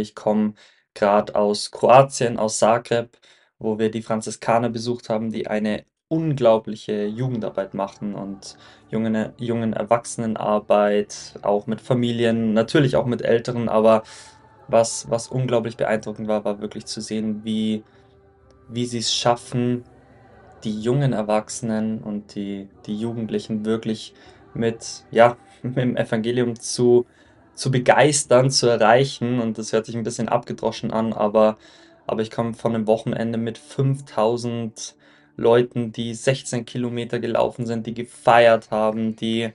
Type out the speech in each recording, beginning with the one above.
Ich komme gerade aus Kroatien, aus Zagreb, wo wir die Franziskaner besucht haben, die eine unglaubliche Jugendarbeit machen und jungen, jungen Erwachsenenarbeit, auch mit Familien, natürlich auch mit Älteren, aber was, was unglaublich beeindruckend war, war wirklich zu sehen, wie, wie sie es schaffen, die jungen Erwachsenen und die, die Jugendlichen wirklich mit, ja, mit dem Evangelium zu, zu begeistern, zu erreichen. Und das hört sich ein bisschen abgedroschen an, aber, aber ich komme von einem Wochenende mit 5000 Leuten, die 16 Kilometer gelaufen sind, die gefeiert haben, die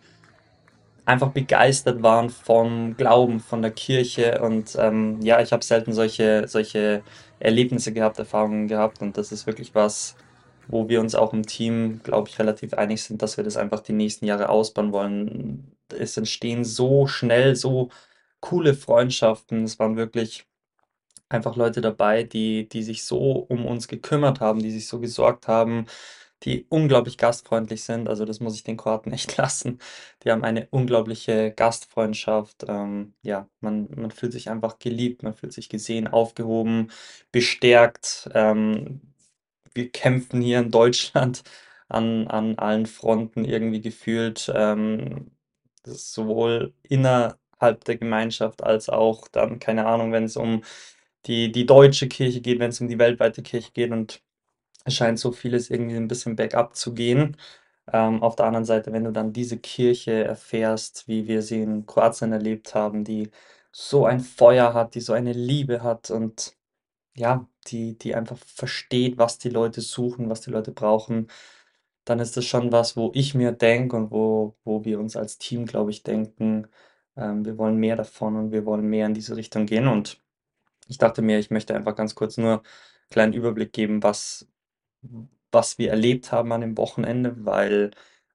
einfach begeistert waren vom Glauben, von der Kirche. Und ähm, ja, ich habe selten solche, solche Erlebnisse gehabt, Erfahrungen gehabt. Und das ist wirklich was, wo wir uns auch im Team, glaube ich, relativ einig sind, dass wir das einfach die nächsten Jahre ausbauen wollen. Es entstehen so schnell so coole Freundschaften. Es waren wirklich einfach Leute dabei, die, die sich so um uns gekümmert haben, die sich so gesorgt haben, die unglaublich gastfreundlich sind. Also das muss ich den Kroaten echt lassen. Die haben eine unglaubliche Gastfreundschaft. Ähm, ja, man, man fühlt sich einfach geliebt, man fühlt sich gesehen, aufgehoben, bestärkt. Ähm, wir kämpfen hier in Deutschland an, an allen Fronten irgendwie gefühlt, ähm, sowohl innerhalb der Gemeinschaft als auch dann, keine Ahnung, wenn es um die, die deutsche Kirche geht, wenn es um die weltweite Kirche geht und es scheint so vieles irgendwie ein bisschen bergab zu gehen. Ähm, auf der anderen Seite, wenn du dann diese Kirche erfährst, wie wir sie in Kroatien erlebt haben, die so ein Feuer hat, die so eine Liebe hat und ja, die die einfach versteht, was die Leute suchen, was die Leute brauchen, dann ist das schon was, wo ich mir denke und wo wo wir uns als Team, glaube ich, denken, ähm, wir wollen mehr davon und wir wollen mehr in diese Richtung gehen. Und ich dachte mir, ich möchte einfach ganz kurz nur 'n kleinen Überblick geben, was was wir erlebt haben an dem Wochenende, weil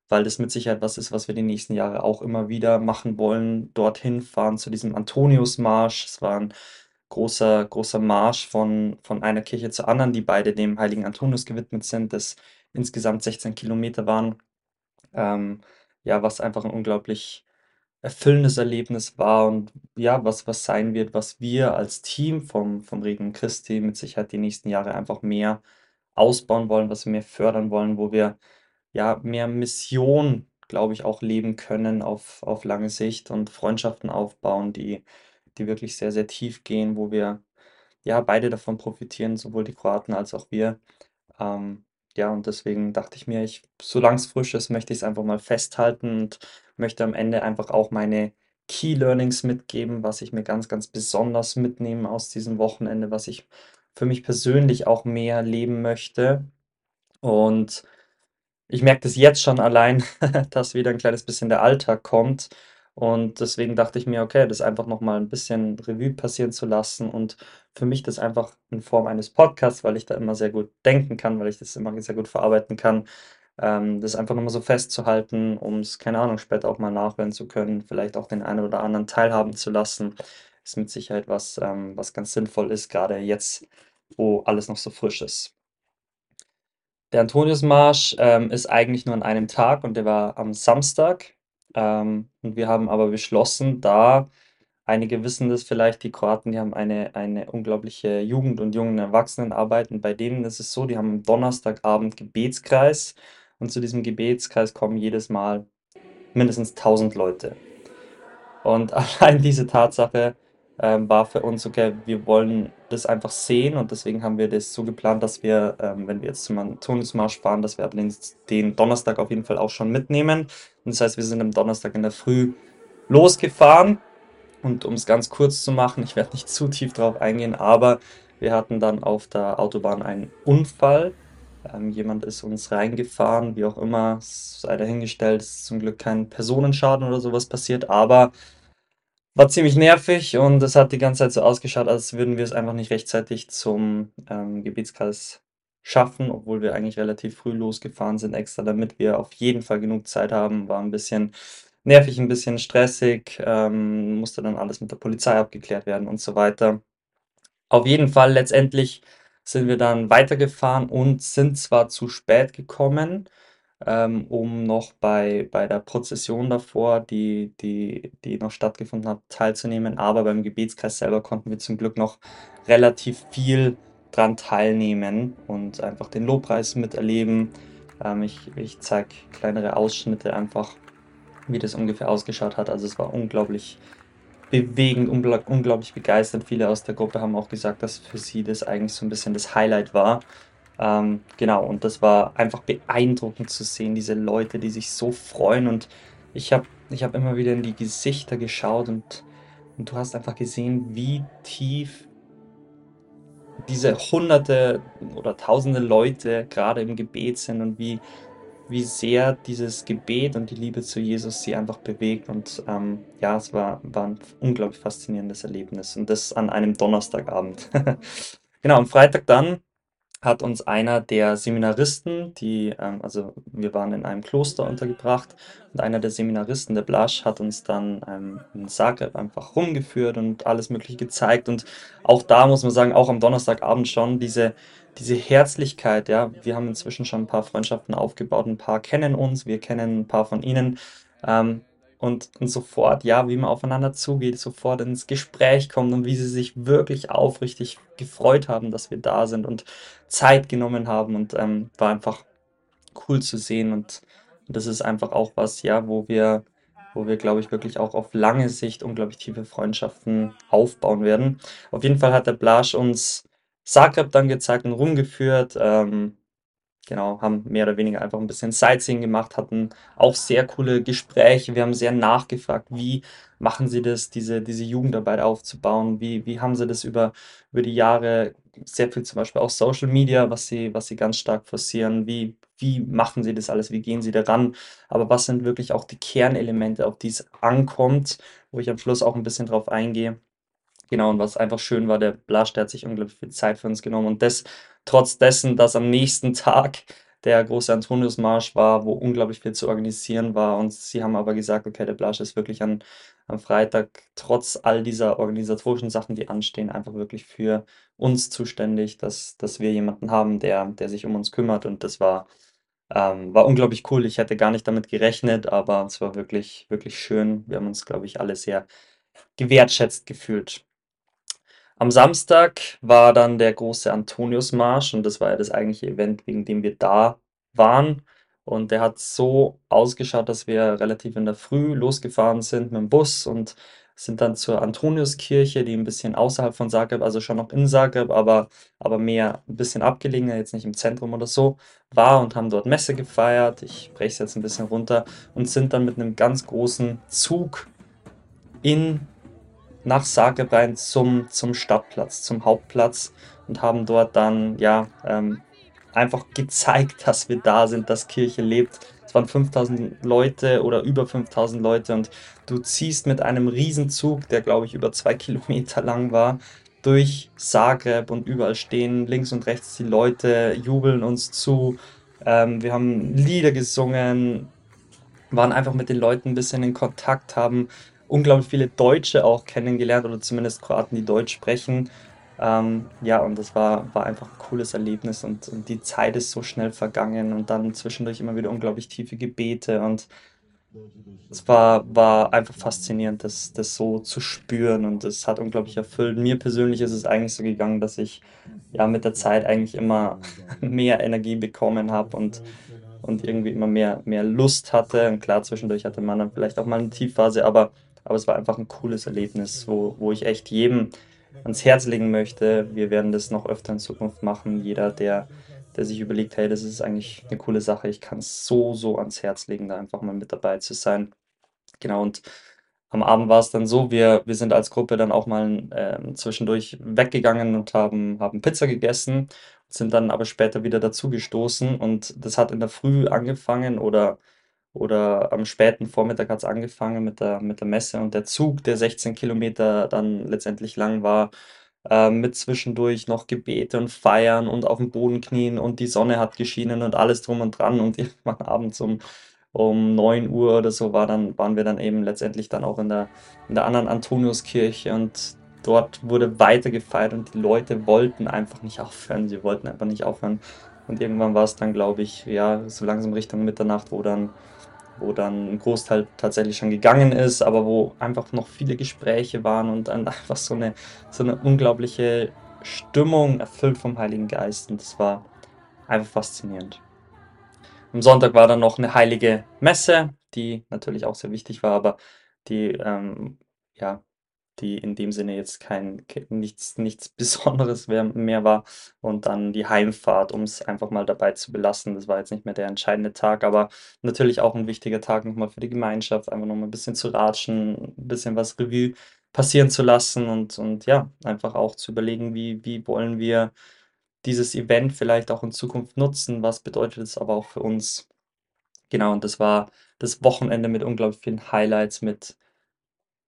weil das mit Sicherheit was ist, was wir die nächsten Jahre auch immer wieder machen wollen, dorthin fahren zu diesem Antoniusmarsch. Es war 'n großer, großer Marsch von, von einer Kirche zur anderen, die beide dem heiligen Antonius gewidmet sind, das insgesamt 16 Kilometer waren. Ähm, ja, was einfach ein unglaublich erfüllendes Erlebnis war und ja, was, was sein wird, was wir als Team vom, vom Regen Christi mit Sicherheit die nächsten Jahre einfach mehr ausbauen wollen, was wir mehr fördern wollen, wo wir ja mehr Mission, glaube ich, auch leben können auf, auf lange Sicht und Freundschaften aufbauen, die die wirklich sehr, sehr tief gehen, wo wir ja beide davon profitieren, sowohl die Kroaten als auch wir. Ähm, ja, und deswegen dachte ich mir, ich, solange es frisch ist, möchte ich es einfach mal festhalten und möchte am Ende einfach auch meine Key Learnings mitgeben, was ich mir ganz, ganz besonders mitnehme aus diesem Wochenende, was ich für mich persönlich auch mehr leben möchte. Und ich merke das jetzt schon allein, dass wieder ein kleines bisschen der Alltag kommt und deswegen dachte ich mir, okay, das einfach noch mal 'n bisschen Revue passieren zu lassen und für mich das einfach in Form eines Podcasts, weil ich da immer sehr gut denken kann, weil ich das immer sehr gut verarbeiten kann, ähm, das einfach noch mal so festzuhalten, um es keine Ahnung, später auch mal nachhören zu können, vielleicht auch den einen oder anderen teilhaben zu lassen, ist mit Sicherheit was, ähm, was ganz sinnvoll ist, gerade jetzt, wo alles noch so frisch ist. Der Antoniusmarsch, ähm, ist eigentlich nur an einem Tag und der war am Samstag. Ähm, und wir haben aber beschlossen, da einige wissen das vielleicht, die Kroaten, die haben eine, eine unglaubliche Jugend- und jungen Erwachsenenarbeit. Und bei denen ist es so, die haben am Donnerstagabend Gebetskreis. Und zu diesem Gebetskreis kommen jedes Mal mindestens 1000 Leute. Und allein diese Tatsache ähm, war für uns, okay, wir wollen das einfach sehen und deswegen haben wir das so geplant, dass wir, ähm, wenn wir jetzt zum Antoniusmarsch fahren, dass wir den, den Donnerstag auf jeden Fall auch schon mitnehmen. Und das heißt, wir sind am Donnerstag in der Früh losgefahren und um es ganz kurz zu machen, ich werde nicht zu tief drauf eingehen, aber wir hatten dann auf der Autobahn einen Unfall. Ähm, jemand ist uns reingefahren, wie auch immer, sei dahingestellt, ist zum Glück kein Personenschaden oder sowas passiert, aber war ziemlich nervig und es hat die ganze Zeit so ausgeschaut, als würden wir es einfach nicht rechtzeitig zum ähm, Gebietskreis schaffen, obwohl wir eigentlich relativ früh losgefahren sind, extra damit wir auf jeden Fall genug Zeit haben. War ein bisschen nervig, ein bisschen stressig, ähm, musste dann alles mit der Polizei abgeklärt werden und so weiter. Auf jeden Fall, letztendlich sind wir dann weitergefahren und sind zwar zu spät gekommen, ähm, um noch bei, bei der Prozession davor, die, die, die noch stattgefunden hat, teilzunehmen. Aber beim Gebetskreis selber konnten wir zum Glück noch relativ viel dran teilnehmen und einfach den Lobpreis miterleben. Ähm, ich ich zeige kleinere Ausschnitte einfach, wie das ungefähr ausgeschaut hat. Also es war unglaublich bewegend, unglaublich begeisternd. Viele aus der Gruppe haben auch gesagt, dass für sie das eigentlich so ein bisschen das Highlight war. Ähm, genau, und das war einfach beeindruckend zu sehen, diese Leute, die sich so freuen. Und ich habe ich hab immer wieder in die Gesichter geschaut und, und du hast einfach gesehen, wie tief diese hunderte oder tausende Leute gerade im Gebet sind und wie, wie sehr dieses Gebet und die Liebe zu Jesus sie einfach bewegt. Und ähm, ja, es war, war ein unglaublich faszinierendes Erlebnis. Und das an einem Donnerstagabend. genau, am Freitag dann hat uns einer der Seminaristen, die, ähm, also wir waren in einem Kloster untergebracht und einer der Seminaristen, der Blasch, hat uns dann ähm, in Zagreb einfach rumgeführt und alles Mögliche gezeigt. Und auch da muss man sagen, auch am Donnerstagabend schon diese, diese Herzlichkeit, ja, wir haben inzwischen schon ein paar Freundschaften aufgebaut, ein paar kennen uns, wir kennen ein paar von ihnen. Ähm, und, und sofort, ja, wie man aufeinander zugeht, sofort ins Gespräch kommt und wie sie sich wirklich aufrichtig gefreut haben, dass wir da sind und Zeit genommen haben und ähm, war einfach cool zu sehen und, und das ist einfach auch was, ja, wo wir, wo wir, glaube ich, wirklich auch auf lange Sicht unglaublich tiefe Freundschaften aufbauen werden. Auf jeden Fall hat der Blasch uns Zagreb dann gezeigt und rumgeführt. Ähm, Genau, haben mehr oder weniger einfach ein bisschen Sightseeing gemacht, hatten auch sehr coole Gespräche. Wir haben sehr nachgefragt, wie machen sie das, diese, diese Jugendarbeit aufzubauen? Wie, wie haben sie das über, über die Jahre, sehr viel zum Beispiel auch Social Media, was sie, was sie ganz stark forcieren? Wie, wie machen sie das alles? Wie gehen sie daran? Aber was sind wirklich auch die Kernelemente, auf die es ankommt, wo ich am Schluss auch ein bisschen drauf eingehe? Genau, und was einfach schön war, der Blasch, der hat sich unglaublich viel Zeit für uns genommen und das trotz dessen, dass am nächsten Tag der große Antoniusmarsch war, wo unglaublich viel zu organisieren war und sie haben aber gesagt, okay, der Blasch ist wirklich an, am Freitag trotz all dieser organisatorischen Sachen, die anstehen, einfach wirklich für uns zuständig, dass, dass wir jemanden haben, der, der sich um uns kümmert und das war, ähm, war unglaublich cool. Ich hätte gar nicht damit gerechnet, aber es war wirklich, wirklich schön. Wir haben uns, glaube ich, alle sehr gewertschätzt gefühlt. Am Samstag war dann der große Antoniusmarsch und das war ja das eigentliche Event, wegen dem wir da waren. Und der hat so ausgeschaut, dass wir relativ in der Früh losgefahren sind mit dem Bus und sind dann zur Antoniuskirche, die ein bisschen außerhalb von Zagreb, also schon noch in Zagreb, aber, aber mehr ein bisschen abgelegener, jetzt nicht im Zentrum oder so, war und haben dort Messe gefeiert. Ich breche es jetzt ein bisschen runter und sind dann mit einem ganz großen Zug in nach Zagreb rein zum, zum Stadtplatz, zum Hauptplatz und haben dort dann ja ähm, einfach gezeigt, dass wir da sind, dass Kirche lebt. Es waren 5000 Leute oder über 5000 Leute und du ziehst mit einem Riesenzug, der glaube ich über zwei Kilometer lang war, durch Zagreb und überall stehen links und rechts die Leute, jubeln uns zu. Ähm, wir haben Lieder gesungen, waren einfach mit den Leuten ein bisschen in Kontakt, haben unglaublich viele Deutsche auch kennengelernt oder zumindest Kroaten, die Deutsch sprechen. Ähm, ja, und das war, war einfach ein cooles Erlebnis und, und, die Zeit ist so schnell vergangen und dann zwischendurch immer wieder unglaublich tiefe Gebete und es war, war einfach faszinierend, das, das so zu spüren und es hat unglaublich erfüllt. Mir persönlich ist es eigentlich so gegangen, dass ich ja mit der Zeit eigentlich immer mehr Energie bekommen habe und und irgendwie immer mehr, mehr Lust hatte. Und klar, zwischendurch hatte man dann vielleicht auch mal eine Tiefphase, aber aber es war einfach ein cooles Erlebnis, wo, wo ich echt jedem ans Herz legen möchte. Wir werden das noch öfter in Zukunft machen. Jeder, der, der sich überlegt, hey, das ist eigentlich eine coole Sache, ich kann es so, so ans Herz legen, da einfach mal mit dabei zu sein. Genau, und am Abend war es dann so, wir, wir sind als Gruppe dann auch mal äh, zwischendurch weggegangen und haben, haben Pizza gegessen, sind dann aber später wieder dazu gestoßen und das hat in der Früh angefangen oder oder am späten Vormittag hat es angefangen mit der, mit der Messe und der Zug, der 16 Kilometer dann letztendlich lang war, äh, mit zwischendurch noch Gebete und Feiern und auf dem Boden knien und die Sonne hat geschienen und alles drum und dran und irgendwann abends um, um 9 Uhr oder so war dann, waren wir dann eben letztendlich dann auch in der, in der anderen Antoniuskirche und dort wurde weiter gefeiert und die Leute wollten einfach nicht aufhören, sie wollten einfach nicht aufhören. Und irgendwann war es dann, glaube ich, ja, so langsam Richtung Mitternacht, wo dann, wo dann ein Großteil tatsächlich schon gegangen ist, aber wo einfach noch viele Gespräche waren und dann einfach so eine, so eine unglaubliche Stimmung erfüllt vom Heiligen Geist. Und das war einfach faszinierend. Am Sonntag war dann noch eine heilige Messe, die natürlich auch sehr wichtig war, aber die, ähm, ja, die in dem Sinne jetzt kein, nichts, nichts Besonderes mehr war. Und dann die Heimfahrt, um es einfach mal dabei zu belassen. Das war jetzt nicht mehr der entscheidende Tag, aber natürlich auch ein wichtiger Tag nochmal für die Gemeinschaft, einfach nochmal ein bisschen zu ratschen, ein bisschen was Revue passieren zu lassen und, und ja, einfach auch zu überlegen, wie, wie wollen wir dieses Event vielleicht auch in Zukunft nutzen, was bedeutet es aber auch für uns. Genau, und das war das Wochenende mit unglaublich vielen Highlights, mit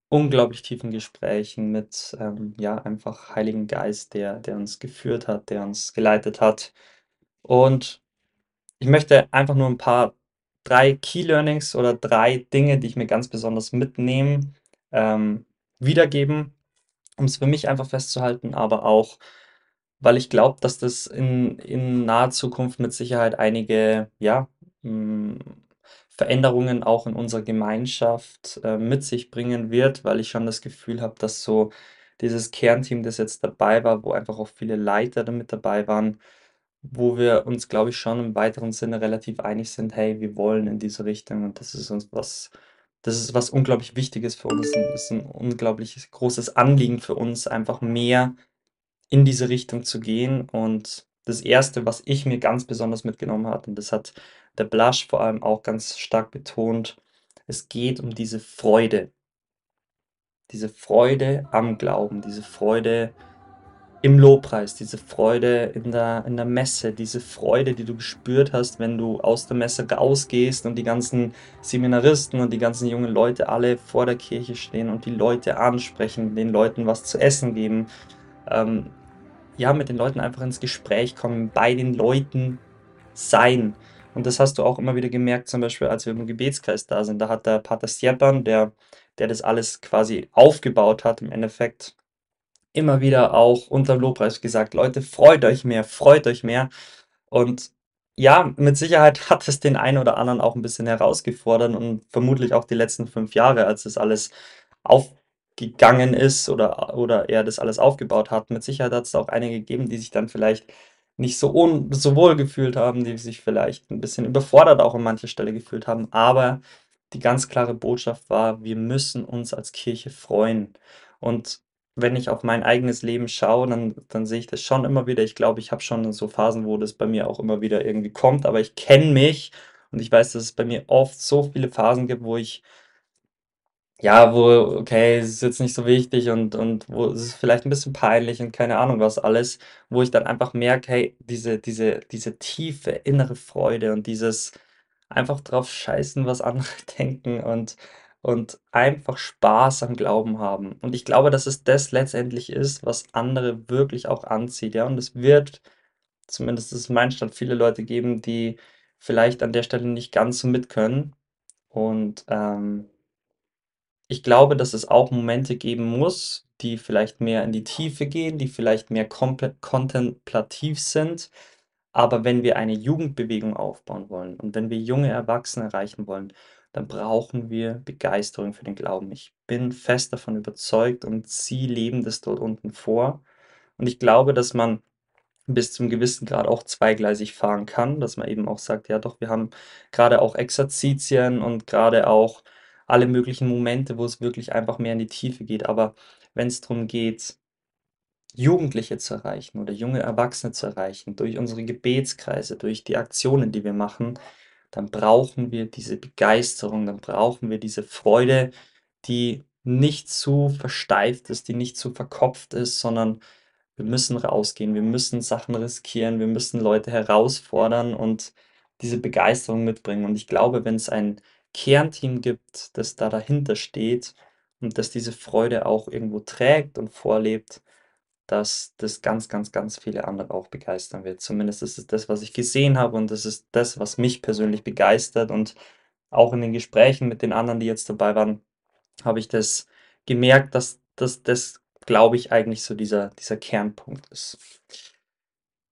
unglaublich tiefen Gesprächen mit, ähm, ja, einfach Heiligen Geist, der, der uns geführt hat, der uns geleitet hat. Und ich möchte einfach nur ein paar, drei Key Learnings oder drei Dinge, die ich mir ganz besonders mitnehme, ähm, wiedergeben, um es für mich einfach festzuhalten, aber auch, weil ich glaube, dass das in, in naher Zukunft mit Sicherheit einige, ja, mh, Veränderungen auch in unserer Gemeinschaft äh, mit sich bringen wird, weil ich schon das Gefühl habe, dass so dieses Kernteam, das jetzt dabei war, wo einfach auch viele Leiter damit dabei waren, wo wir uns, glaube ich, schon im weiteren Sinne relativ einig sind, hey, wir wollen in diese Richtung und das ist uns was, das ist was unglaublich Wichtiges für uns, das ist ein unglaublich großes Anliegen für uns, einfach mehr in diese Richtung zu gehen und das Erste, was ich mir ganz besonders mitgenommen habe, und das hat der Blush vor allem auch ganz stark betont, es geht um diese Freude. Diese Freude am Glauben, diese Freude im Lobpreis, diese Freude in der, in der Messe, diese Freude, die du gespürt hast, wenn du aus der Messe rausgehst und die ganzen Seminaristen und die ganzen jungen Leute alle vor der Kirche stehen und die Leute ansprechen, den Leuten was zu essen geben. Ähm, ja, mit den Leuten einfach ins Gespräch kommen, bei den Leuten sein. Und das hast du auch immer wieder gemerkt, zum Beispiel, als wir im Gebetskreis da sind. Da hat der Pater Stjepan, der, der das alles quasi aufgebaut hat, im Endeffekt immer wieder auch unter Lobpreis gesagt, Leute, freut euch mehr, freut euch mehr. Und ja, mit Sicherheit hat es den einen oder anderen auch ein bisschen herausgefordert und vermutlich auch die letzten fünf Jahre, als das alles auf, gegangen ist oder, oder er das alles aufgebaut hat. Mit Sicherheit hat es auch einige gegeben, die sich dann vielleicht nicht so, un so wohl gefühlt haben, die sich vielleicht ein bisschen überfordert auch an mancher Stelle gefühlt haben. Aber die ganz klare Botschaft war, wir müssen uns als Kirche freuen. Und wenn ich auf mein eigenes Leben schaue, dann, dann sehe ich das schon immer wieder. Ich glaube, ich habe schon so Phasen, wo das bei mir auch immer wieder irgendwie kommt, aber ich kenne mich und ich weiß, dass es bei mir oft so viele Phasen gibt, wo ich ja, wo, okay, es ist jetzt nicht so wichtig und, und wo es ist vielleicht ein bisschen peinlich und keine Ahnung was alles, wo ich dann einfach merke, hey, diese, diese, diese tiefe innere Freude und dieses einfach drauf scheißen, was andere denken und, und einfach Spaß am Glauben haben. Und ich glaube, dass es das letztendlich ist, was andere wirklich auch anzieht, ja. Und es wird, zumindest ist mein Stand, viele Leute geben, die vielleicht an der Stelle nicht ganz so mit können. Und ähm, ich glaube, dass es auch Momente geben muss, die vielleicht mehr in die Tiefe gehen, die vielleicht mehr kontemplativ sind. Aber wenn wir eine Jugendbewegung aufbauen wollen und wenn wir junge Erwachsene erreichen wollen, dann brauchen wir Begeisterung für den Glauben. Ich bin fest davon überzeugt und Sie leben das dort unten vor. Und ich glaube, dass man bis zum gewissen Grad auch zweigleisig fahren kann, dass man eben auch sagt, ja doch, wir haben gerade auch Exerzitien und gerade auch alle möglichen Momente, wo es wirklich einfach mehr in die Tiefe geht. Aber wenn es darum geht, Jugendliche zu erreichen oder junge Erwachsene zu erreichen, durch unsere Gebetskreise, durch die Aktionen, die wir machen, dann brauchen wir diese Begeisterung, dann brauchen wir diese Freude, die nicht zu versteift ist, die nicht zu verkopft ist, sondern wir müssen rausgehen, wir müssen Sachen riskieren, wir müssen Leute herausfordern und diese Begeisterung mitbringen. Und ich glaube, wenn es ein Kernteam gibt, das da dahinter steht und das diese Freude auch irgendwo trägt und vorlebt, dass das ganz, ganz, ganz viele andere auch begeistern wird. Zumindest ist es das, was ich gesehen habe und das ist das, was mich persönlich begeistert und auch in den Gesprächen mit den anderen, die jetzt dabei waren, habe ich das gemerkt, dass, dass das, glaube ich, eigentlich so dieser, dieser Kernpunkt ist.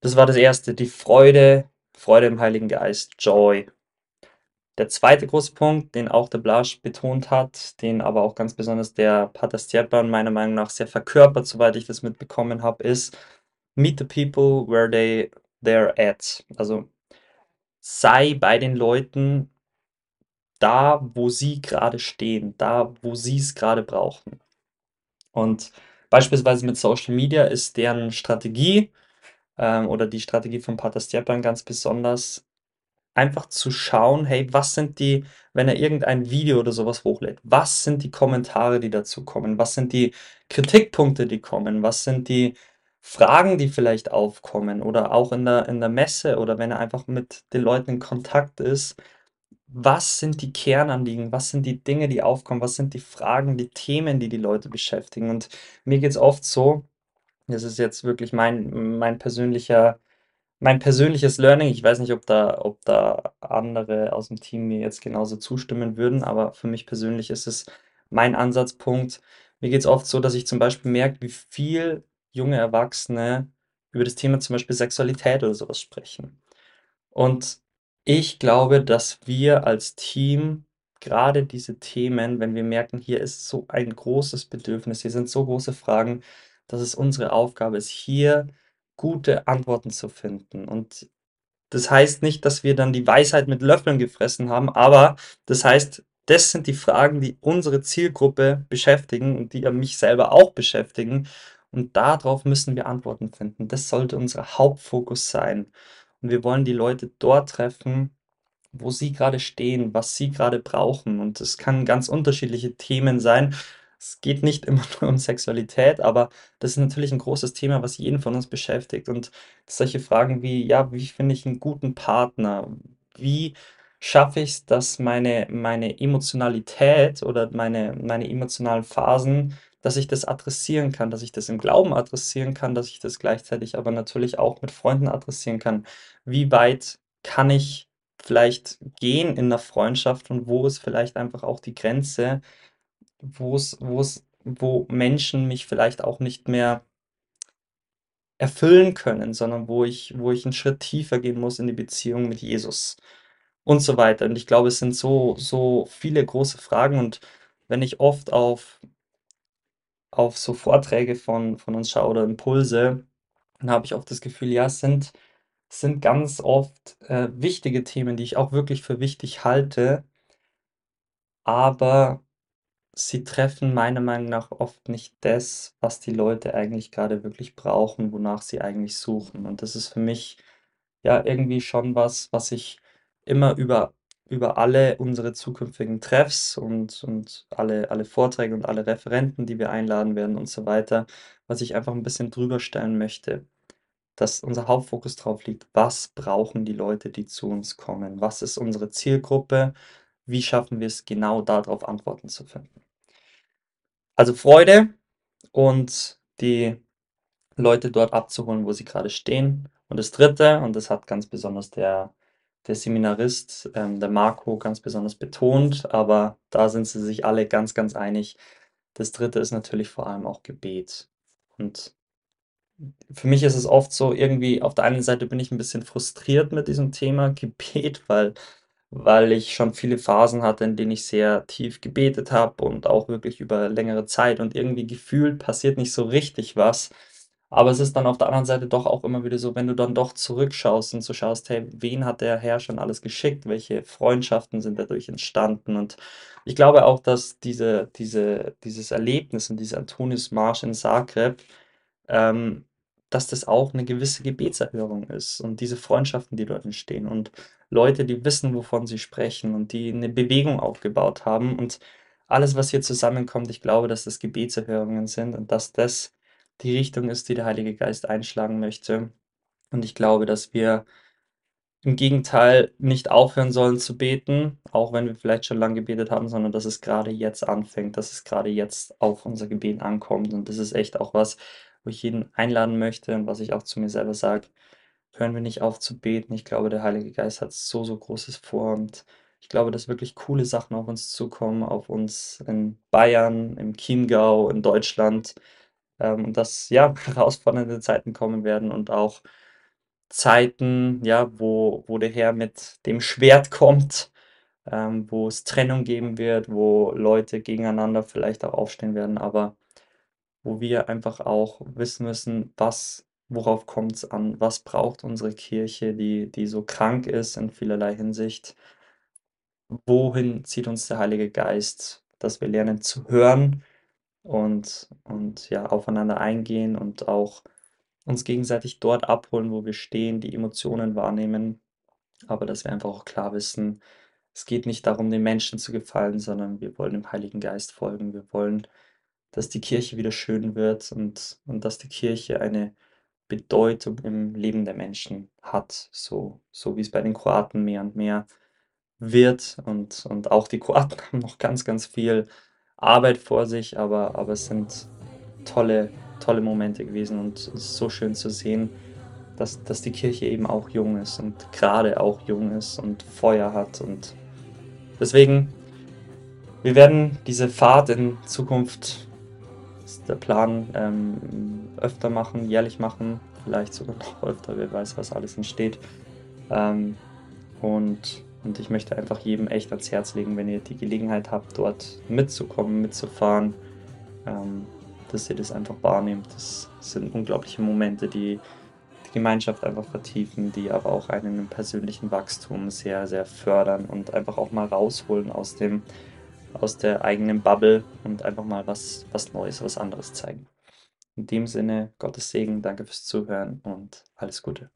Das war das Erste, die Freude Freude im Heiligen Geist, Joy. Der zweite große Punkt, den auch der Blasch betont hat, den aber auch ganz besonders der Pater Stjepan meiner Meinung nach sehr verkörpert, soweit ich das mitbekommen habe, ist Meet the people where they they're at. Also sei bei den Leuten da, wo sie gerade stehen, da, wo sie es gerade brauchen. Und beispielsweise mit Social Media ist deren Strategie ähm, oder die Strategie von Pater Stjepan ganz besonders, einfach zu schauen, hey, was sind die, wenn er irgendein Video oder sowas hochlädt, was sind die Kommentare, die dazu kommen? Was sind die Kritikpunkte, die kommen? Was sind die Fragen, die vielleicht aufkommen? Oder auch in der, in der Messe oder wenn er einfach mit den Leuten in Kontakt ist, was sind die Kernanliegen? Was sind die Dinge, die aufkommen? Was sind die Fragen, die Themen, die die Leute beschäftigen? Und mir geht es oft so, das ist jetzt wirklich mein, mein persönlicher mein persönliches Learning, ich weiß nicht, ob da, ob da andere aus dem Team mir jetzt genauso zustimmen würden, aber für mich persönlich ist es mein Ansatzpunkt. Mir geht es oft so, dass ich zum Beispiel merke, wie viel junge Erwachsene über das Thema zum Beispiel Sexualität oder sowas sprechen. Und ich glaube, dass wir als Team gerade diese Themen, wenn wir merken, hier ist so ein großes Bedürfnis, hier sind so große Fragen, dass es unsere Aufgabe ist, hier gute Antworten zu finden. Und das heißt nicht, dass wir dann die Weisheit mit Löffeln gefressen haben, aber das heißt, das sind die Fragen, die unsere Zielgruppe beschäftigen und die mich selber auch beschäftigen. Und darauf müssen wir Antworten finden. Das sollte unser Hauptfokus sein. Und wir wollen die Leute dort treffen, wo sie gerade stehen, was sie gerade brauchen. Und es kann ganz unterschiedliche Themen sein. Es geht nicht immer nur um Sexualität, aber das ist natürlich ein großes Thema, was jeden von uns beschäftigt. Und solche Fragen wie, ja, wie finde ich einen guten Partner? Wie schaffe ich es, dass meine, meine Emotionalität oder meine, meine emotionalen Phasen, dass ich das adressieren kann, dass ich das im Glauben adressieren kann, dass ich das gleichzeitig aber natürlich auch mit Freunden adressieren kann. Wie weit kann ich vielleicht gehen in der Freundschaft und wo ist vielleicht einfach auch die Grenze, wo es, wo Menschen mich vielleicht auch nicht mehr erfüllen können, sondern wo ich, wo ich einen Schritt tiefer gehen muss in die Beziehung mit Jesus und so weiter. Und ich glaube, es sind so, so viele große Fragen und wenn ich oft auf, auf so Vorträge von, von uns schaue oder Impulse, dann habe ich oft das Gefühl, ja, es sind, sind ganz oft äh, wichtige Themen, die ich auch wirklich für wichtig halte, aber sie treffen meiner Meinung nach oft nicht das, was die Leute eigentlich gerade wirklich brauchen, wonach sie eigentlich suchen. Und das ist für mich ja irgendwie schon was, was ich immer über, über alle unsere zukünftigen Treffs und, und alle, alle Vorträge und alle Referenten, die wir einladen werden und so weiter, was ich einfach ein bisschen drüber stellen möchte, dass unser Hauptfokus drauf liegt, was brauchen die Leute, die zu uns kommen? Was ist unsere Zielgruppe? Wie schaffen wir es genau darauf Antworten zu finden? Also Freude und die Leute dort abzuholen, wo sie gerade stehen. Und das Dritte, und das hat ganz besonders der, der Seminarist, ähm, der Marco, ganz besonders betont, aber da sind sie sich alle ganz, ganz einig. Das Dritte ist natürlich vor allem auch Gebet. Und für mich ist es oft so, irgendwie auf der einen Seite bin ich ein bisschen frustriert mit diesem Thema Gebet, weil weil ich schon viele Phasen hatte, in denen ich sehr tief gebetet habe und auch wirklich über längere Zeit und irgendwie gefühlt passiert nicht so richtig was. Aber es ist dann auf der anderen Seite doch auch immer wieder so, wenn du dann doch zurückschaust und so schaust, hey, wen hat der Herr schon alles geschickt? Welche Freundschaften sind dadurch entstanden? Und ich glaube auch, dass diese, diese, dieses Erlebnis und dieser Antonius-Marsch in Zagreb ähm, dass das auch eine gewisse Gebetserhörung ist und diese Freundschaften, die dort entstehen und Leute, die wissen, wovon sie sprechen und die eine Bewegung aufgebaut haben und alles, was hier zusammenkommt, ich glaube, dass das Gebetserhörungen sind und dass das die Richtung ist, die der Heilige Geist einschlagen möchte. Und ich glaube, dass wir im Gegenteil nicht aufhören sollen zu beten, auch wenn wir vielleicht schon lange gebetet haben, sondern dass es gerade jetzt anfängt, dass es gerade jetzt auf unser Gebet ankommt. Und das ist echt auch was, wo ich jeden einladen möchte und was ich auch zu mir selber sage, hören wir nicht auf zu beten. Ich glaube, der Heilige Geist hat so, so Großes vor und ich glaube, dass wirklich coole Sachen auf uns zukommen, auf uns in Bayern, im Chiemgau, in Deutschland ähm, und dass ja herausfordernde Zeiten kommen werden und auch Zeiten, ja, wo, wo der Herr mit dem Schwert kommt, ähm, wo es Trennung geben wird, wo Leute gegeneinander vielleicht auch aufstehen werden, aber wo wir einfach auch wissen müssen, was, worauf kommt es an, was braucht unsere Kirche, die, die so krank ist in vielerlei Hinsicht, wohin zieht uns der Heilige Geist, dass wir lernen zu hören und, und ja, aufeinander eingehen und auch uns gegenseitig dort abholen, wo wir stehen, die Emotionen wahrnehmen, aber dass wir einfach auch klar wissen, es geht nicht darum, den Menschen zu gefallen, sondern wir wollen dem Heiligen Geist folgen. Wir wollen, dass die Kirche wieder schön wird und, und dass die Kirche eine Bedeutung im Leben der Menschen hat, so, so wie es bei den Kroaten mehr und mehr wird. Und, und auch die Kroaten haben noch ganz, ganz viel Arbeit vor sich, aber, aber es sind tolle, tolle Momente gewesen und es ist so schön zu sehen, dass, dass die Kirche eben auch jung ist und gerade auch jung ist und Feuer hat. Und deswegen, wir werden diese Fahrt in Zukunft, ist der Plan, ähm, öfter machen, jährlich machen, vielleicht sogar noch öfter, wer weiß, was alles entsteht. Ähm, und, und ich möchte einfach jedem echt ans Herz legen, wenn ihr die Gelegenheit habt, dort mitzukommen, mitzufahren, ähm, dass ihr das einfach wahrnehmt. Das sind unglaubliche Momente, die Gemeinschaft einfach vertiefen, die aber auch einen persönlichen Wachstum sehr, sehr fördern und einfach auch mal rausholen aus dem, aus der eigenen Bubble und einfach mal was, was Neues, was anderes zeigen. In dem Sinne, Gottes Segen, danke fürs Zuhören und alles Gute.